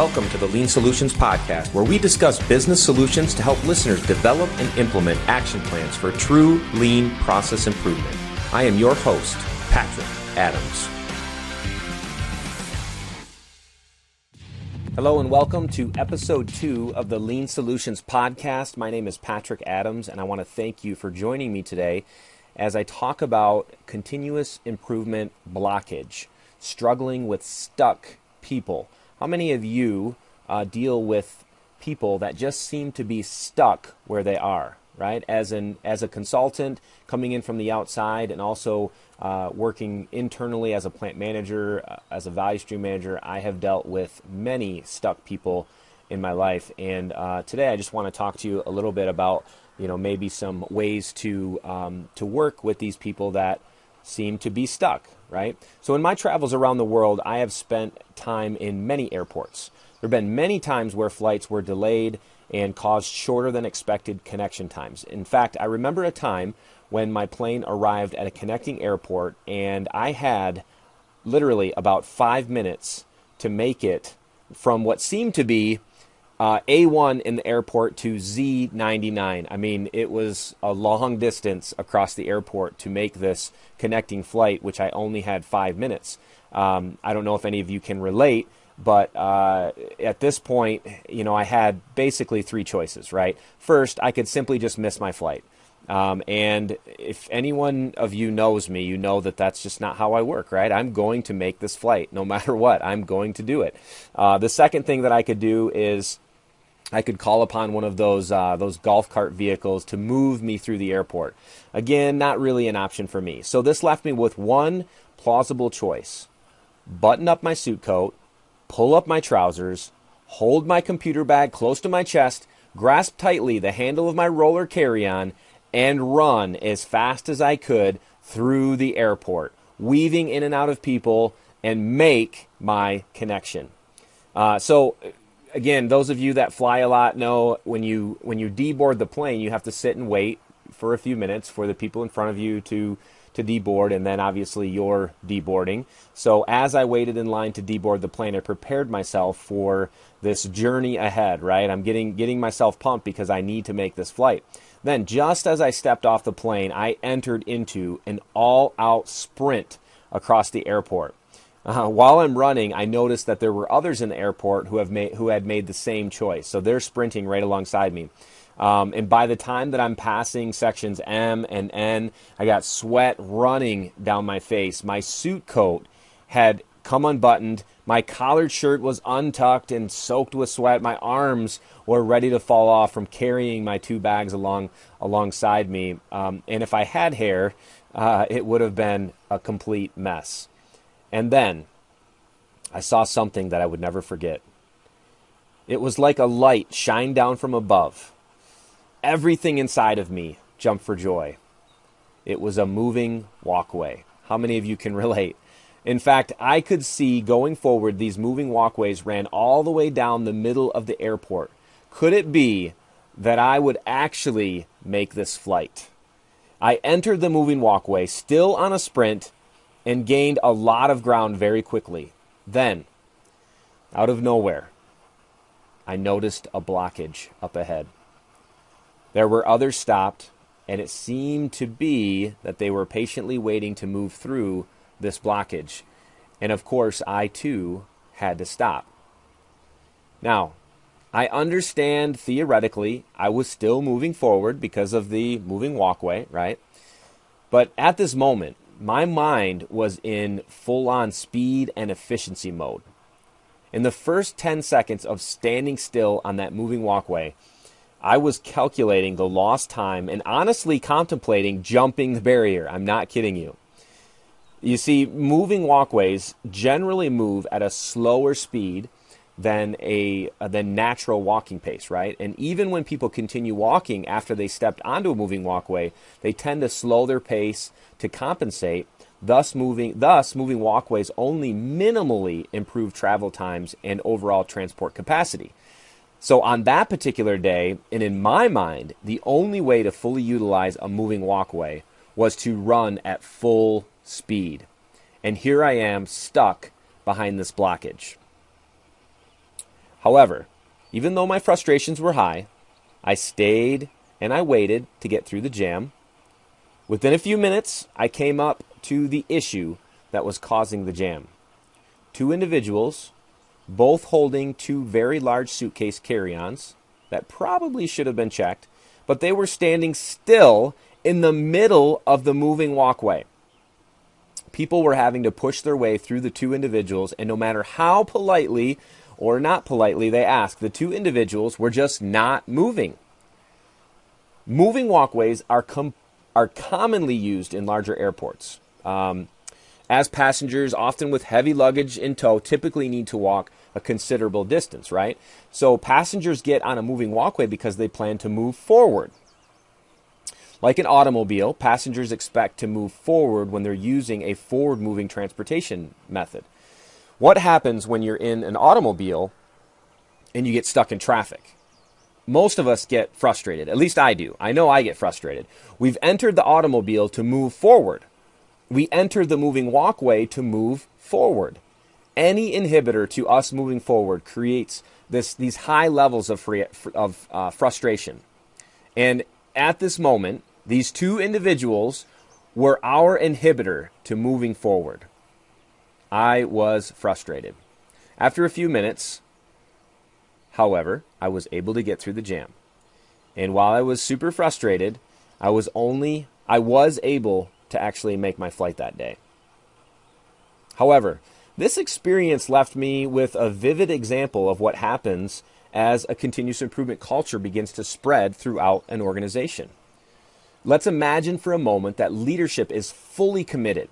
Welcome to the Lean Solutions Podcast, where we discuss business solutions to help listeners develop and implement action plans for true lean process improvement. I am your host, Patrick Adams. Hello and welcome to episode two of the Lean Solutions Podcast. My name is Patrick Adams, and I want to thank you for joining me today as I talk about continuous improvement blockage, struggling with stuck people. How many of you uh, deal with people that just seem to be stuck where they are? Right, as an as a consultant coming in from the outside, and also uh, working internally as a plant manager, uh, as a value stream manager, I have dealt with many stuck people in my life. And uh, today, I just want to talk to you a little bit about you know maybe some ways to um, to work with these people that seem to be stuck right? So in my travels around the world i have spent time in many airports. There have been many times where flights were delayed and caused shorter than expected connection times. In fact i remember a time when my plane arrived at a connecting airport and i had literally about five minutes to make it from what seemed to be uh, A1 in the airport to Z99. I mean, it was a long distance across the airport to make this connecting flight, which I only had five minutes. Um, I don't know if any of you can relate, but uh, at this point, you know, I had basically three choices, right? First, I could simply just miss my flight. Um, and if anyone of you knows me, you know that that's just not how I work, right? I'm going to make this flight no matter what. I'm going to do it. Uh, the second thing that I could do is I could call upon one of those uh, those golf cart vehicles to move me through the airport. Again, not really an option for me. So this left me with one plausible choice: button up my suit coat, pull up my trousers, hold my computer bag close to my chest, grasp tightly the handle of my roller carry-on, and run as fast as I could through the airport, weaving in and out of people, and make my connection. Uh, so again, those of you that fly a lot know when you when you deboard the plane, you have to sit and wait for a few minutes for the people in front of you to to deboard, and then obviously you're deboarding. So as I waited in line to deboard the plane, I prepared myself for this journey ahead. Right, I'm getting getting myself pumped because I need to make this flight. Then, just as I stepped off the plane, I entered into an all-out sprint across the airport. Uh, while I'm running, I noticed that there were others in the airport who have made who had made the same choice. So they're sprinting right alongside me. Um, and by the time that I'm passing sections M and N, I got sweat running down my face. My suit coat had come unbuttoned. My collared shirt was untucked and soaked with sweat. My arms were ready to fall off from carrying my two bags along alongside me. Um, and if I had hair, uh, it would have been a complete mess. And then I saw something that I would never forget. It was like a light shined down from above. Everything inside of me jumped for joy. It was a moving walkway. How many of you can relate? In fact, I could see going forward, these moving walkways ran all the way down the middle of the airport. Could it be that I would actually make this flight? I entered the moving walkway, still on a sprint, and gained a lot of ground very quickly. Then, out of nowhere, I noticed a blockage up ahead. There were others stopped, and it seemed to be that they were patiently waiting to move through this blockage. And of course, I too had to stop. Now, I understand theoretically I was still moving forward because of the moving walkway, right? But at this moment, my mind was in full on speed and efficiency mode. In the first 10 seconds of standing still on that moving walkway, I was calculating the lost time and honestly contemplating jumping the barrier. I'm not kidding you. You see, moving walkways generally move at a slower speed than a uh, than natural walking pace, right? And even when people continue walking after they stepped onto a moving walkway, they tend to slow their pace to compensate. Thus, moving thus moving walkways only minimally improve travel times and overall transport capacity. So on that particular day, and in my mind, the only way to fully utilize a moving walkway was to run at full speed. And here I am stuck behind this blockage. However, even though my frustrations were high, I stayed and I waited to get through the jam. Within a few minutes, I came up to the issue that was causing the jam. Two individuals, both holding two very large suitcase carry ons that probably should have been checked, but they were standing still in the middle of the moving walkway. People were having to push their way through the two individuals, and no matter how politely or not politely they ask. the two individuals were just not moving. Moving walkways are, com- are commonly used in larger airports. Um, as passengers, often with heavy luggage in tow, typically need to walk a considerable distance, right? So passengers get on a moving walkway because they plan to move forward. Like an automobile, passengers expect to move forward when they're using a forward moving transportation method. What happens when you're in an automobile and you get stuck in traffic? Most of us get frustrated. At least I do. I know I get frustrated. We've entered the automobile to move forward. We enter the moving walkway to move forward. Any inhibitor to us moving forward creates this, these high levels of, free, of uh, frustration. And at this moment, these two individuals were our inhibitor to moving forward. I was frustrated. After a few minutes, however, I was able to get through the jam. And while I was super frustrated, I was only I was able to actually make my flight that day. However, this experience left me with a vivid example of what happens as a continuous improvement culture begins to spread throughout an organization. Let's imagine for a moment that leadership is fully committed.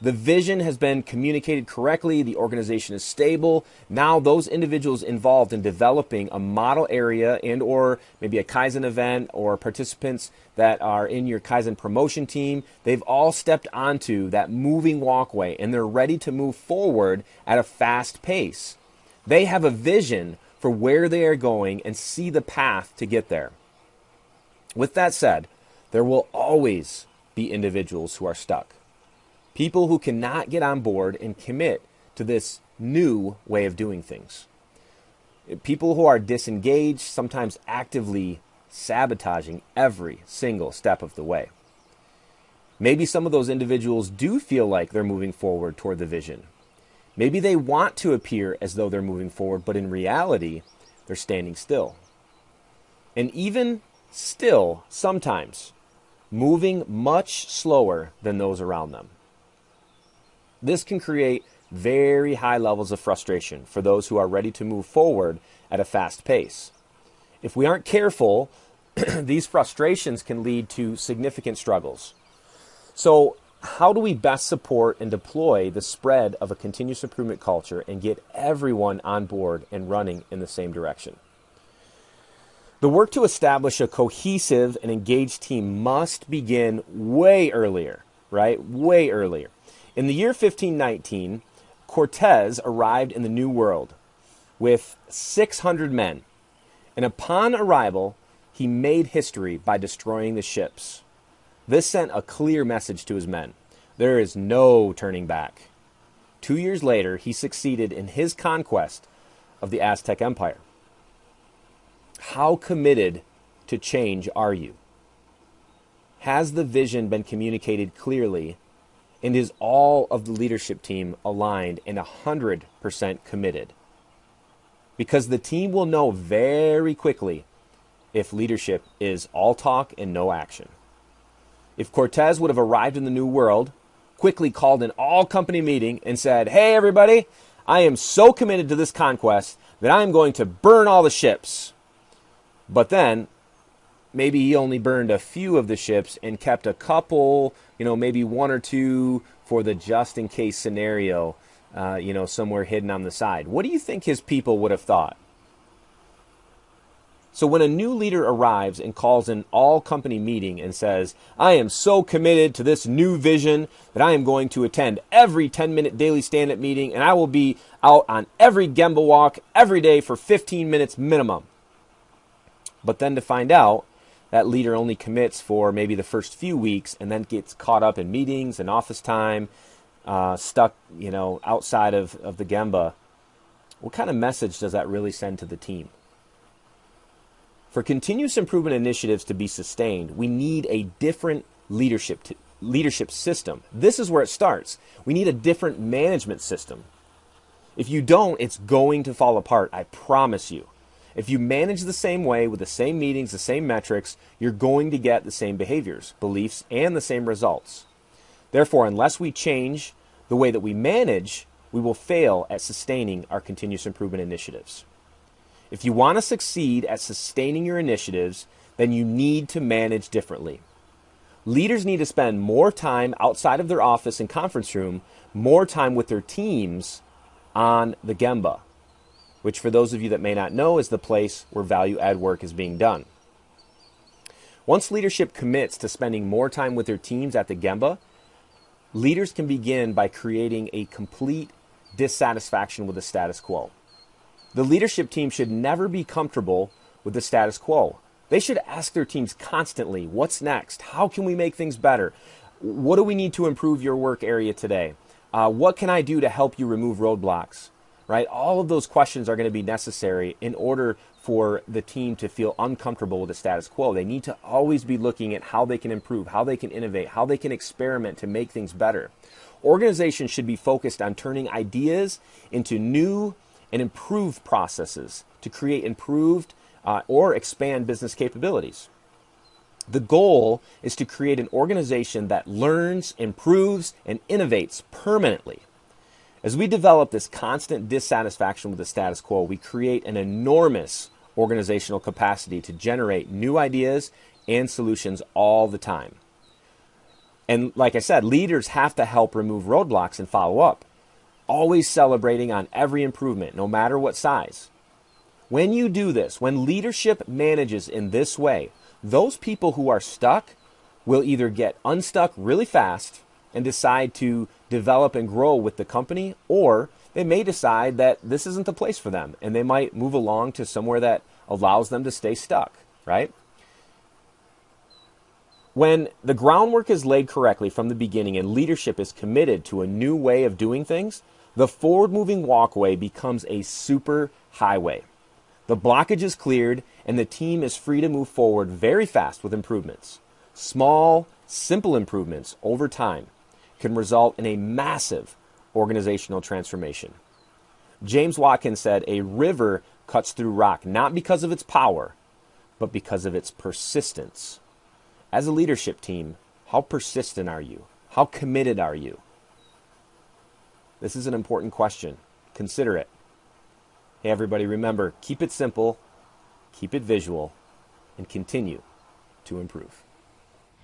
The vision has been communicated correctly, the organization is stable. Now those individuals involved in developing a model area and or maybe a Kaizen event or participants that are in your Kaizen promotion team, they've all stepped onto that moving walkway and they're ready to move forward at a fast pace. They have a vision for where they are going and see the path to get there. With that said, there will always be individuals who are stuck. People who cannot get on board and commit to this new way of doing things. People who are disengaged, sometimes actively sabotaging every single step of the way. Maybe some of those individuals do feel like they're moving forward toward the vision. Maybe they want to appear as though they're moving forward, but in reality, they're standing still. And even still, sometimes, moving much slower than those around them. This can create very high levels of frustration for those who are ready to move forward at a fast pace. If we aren't careful, these frustrations can lead to significant struggles. So, how do we best support and deploy the spread of a continuous improvement culture and get everyone on board and running in the same direction? The work to establish a cohesive and engaged team must begin way earlier, right? Way earlier. In the year 1519, Cortez arrived in the New World with 600 men, and upon arrival, he made history by destroying the ships. This sent a clear message to his men there is no turning back. Two years later, he succeeded in his conquest of the Aztec Empire. How committed to change are you? Has the vision been communicated clearly? And is all of the leadership team aligned and 100% committed? Because the team will know very quickly if leadership is all talk and no action. If Cortez would have arrived in the New World, quickly called an all company meeting, and said, Hey, everybody, I am so committed to this conquest that I am going to burn all the ships. But then maybe he only burned a few of the ships and kept a couple, you know, maybe one or two for the just in case scenario, uh, you know, somewhere hidden on the side. What do you think his people would have thought? So when a new leader arrives and calls an all company meeting and says, I am so committed to this new vision that I am going to attend every 10 minute daily stand up meeting and I will be out on every Gemba walk every day for 15 minutes minimum. But then to find out that leader only commits for maybe the first few weeks and then gets caught up in meetings and office time, uh, stuck, you know, outside of, of the Gemba. what kind of message does that really send to the team? For continuous improvement initiatives to be sustained, we need a different leadership t- leadership system. This is where it starts. We need a different management system. If you don't, it's going to fall apart, I promise you. If you manage the same way with the same meetings, the same metrics, you're going to get the same behaviors, beliefs, and the same results. Therefore, unless we change the way that we manage, we will fail at sustaining our continuous improvement initiatives. If you want to succeed at sustaining your initiatives, then you need to manage differently. Leaders need to spend more time outside of their office and conference room, more time with their teams on the Gemba, which, for those of you that may not know, is the place where value add work is being done. Once leadership commits to spending more time with their teams at the Gemba, leaders can begin by creating a complete dissatisfaction with the status quo. The leadership team should never be comfortable with the status quo. They should ask their teams constantly what's next? How can we make things better? What do we need to improve your work area today? Uh, what can I do to help you remove roadblocks? Right? All of those questions are going to be necessary in order for the team to feel uncomfortable with the status quo. They need to always be looking at how they can improve, how they can innovate, how they can experiment to make things better. Organizations should be focused on turning ideas into new and improved processes to create improved uh, or expand business capabilities. The goal is to create an organization that learns, improves, and innovates permanently. As we develop this constant dissatisfaction with the status quo, we create an enormous organizational capacity to generate new ideas and solutions all the time. And like I said, leaders have to help remove roadblocks and follow up, always celebrating on every improvement, no matter what size. When you do this, when leadership manages in this way, those people who are stuck will either get unstuck really fast and decide to develop and grow with the company, or they may decide that this isn't the place for them and they might move along to somewhere that allows them to stay stuck, right? When the groundwork is laid correctly from the beginning and leadership is committed to a new way of doing things, the forward moving walkway becomes a super highway. The blockage is cleared and the team is free to move forward very fast with improvements. Small, simple improvements over time can result in a massive organizational transformation. James Watkins said, A river cuts through rock not because of its power, but because of its persistence. As a leadership team, how persistent are you? How committed are you? This is an important question. Consider it. Hey, everybody, remember keep it simple, keep it visual, and continue to improve.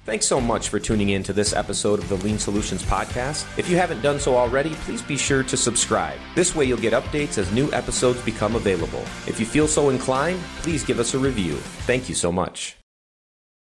Thanks so much for tuning in to this episode of the Lean Solutions Podcast. If you haven't done so already, please be sure to subscribe. This way you'll get updates as new episodes become available. If you feel so inclined, please give us a review. Thank you so much.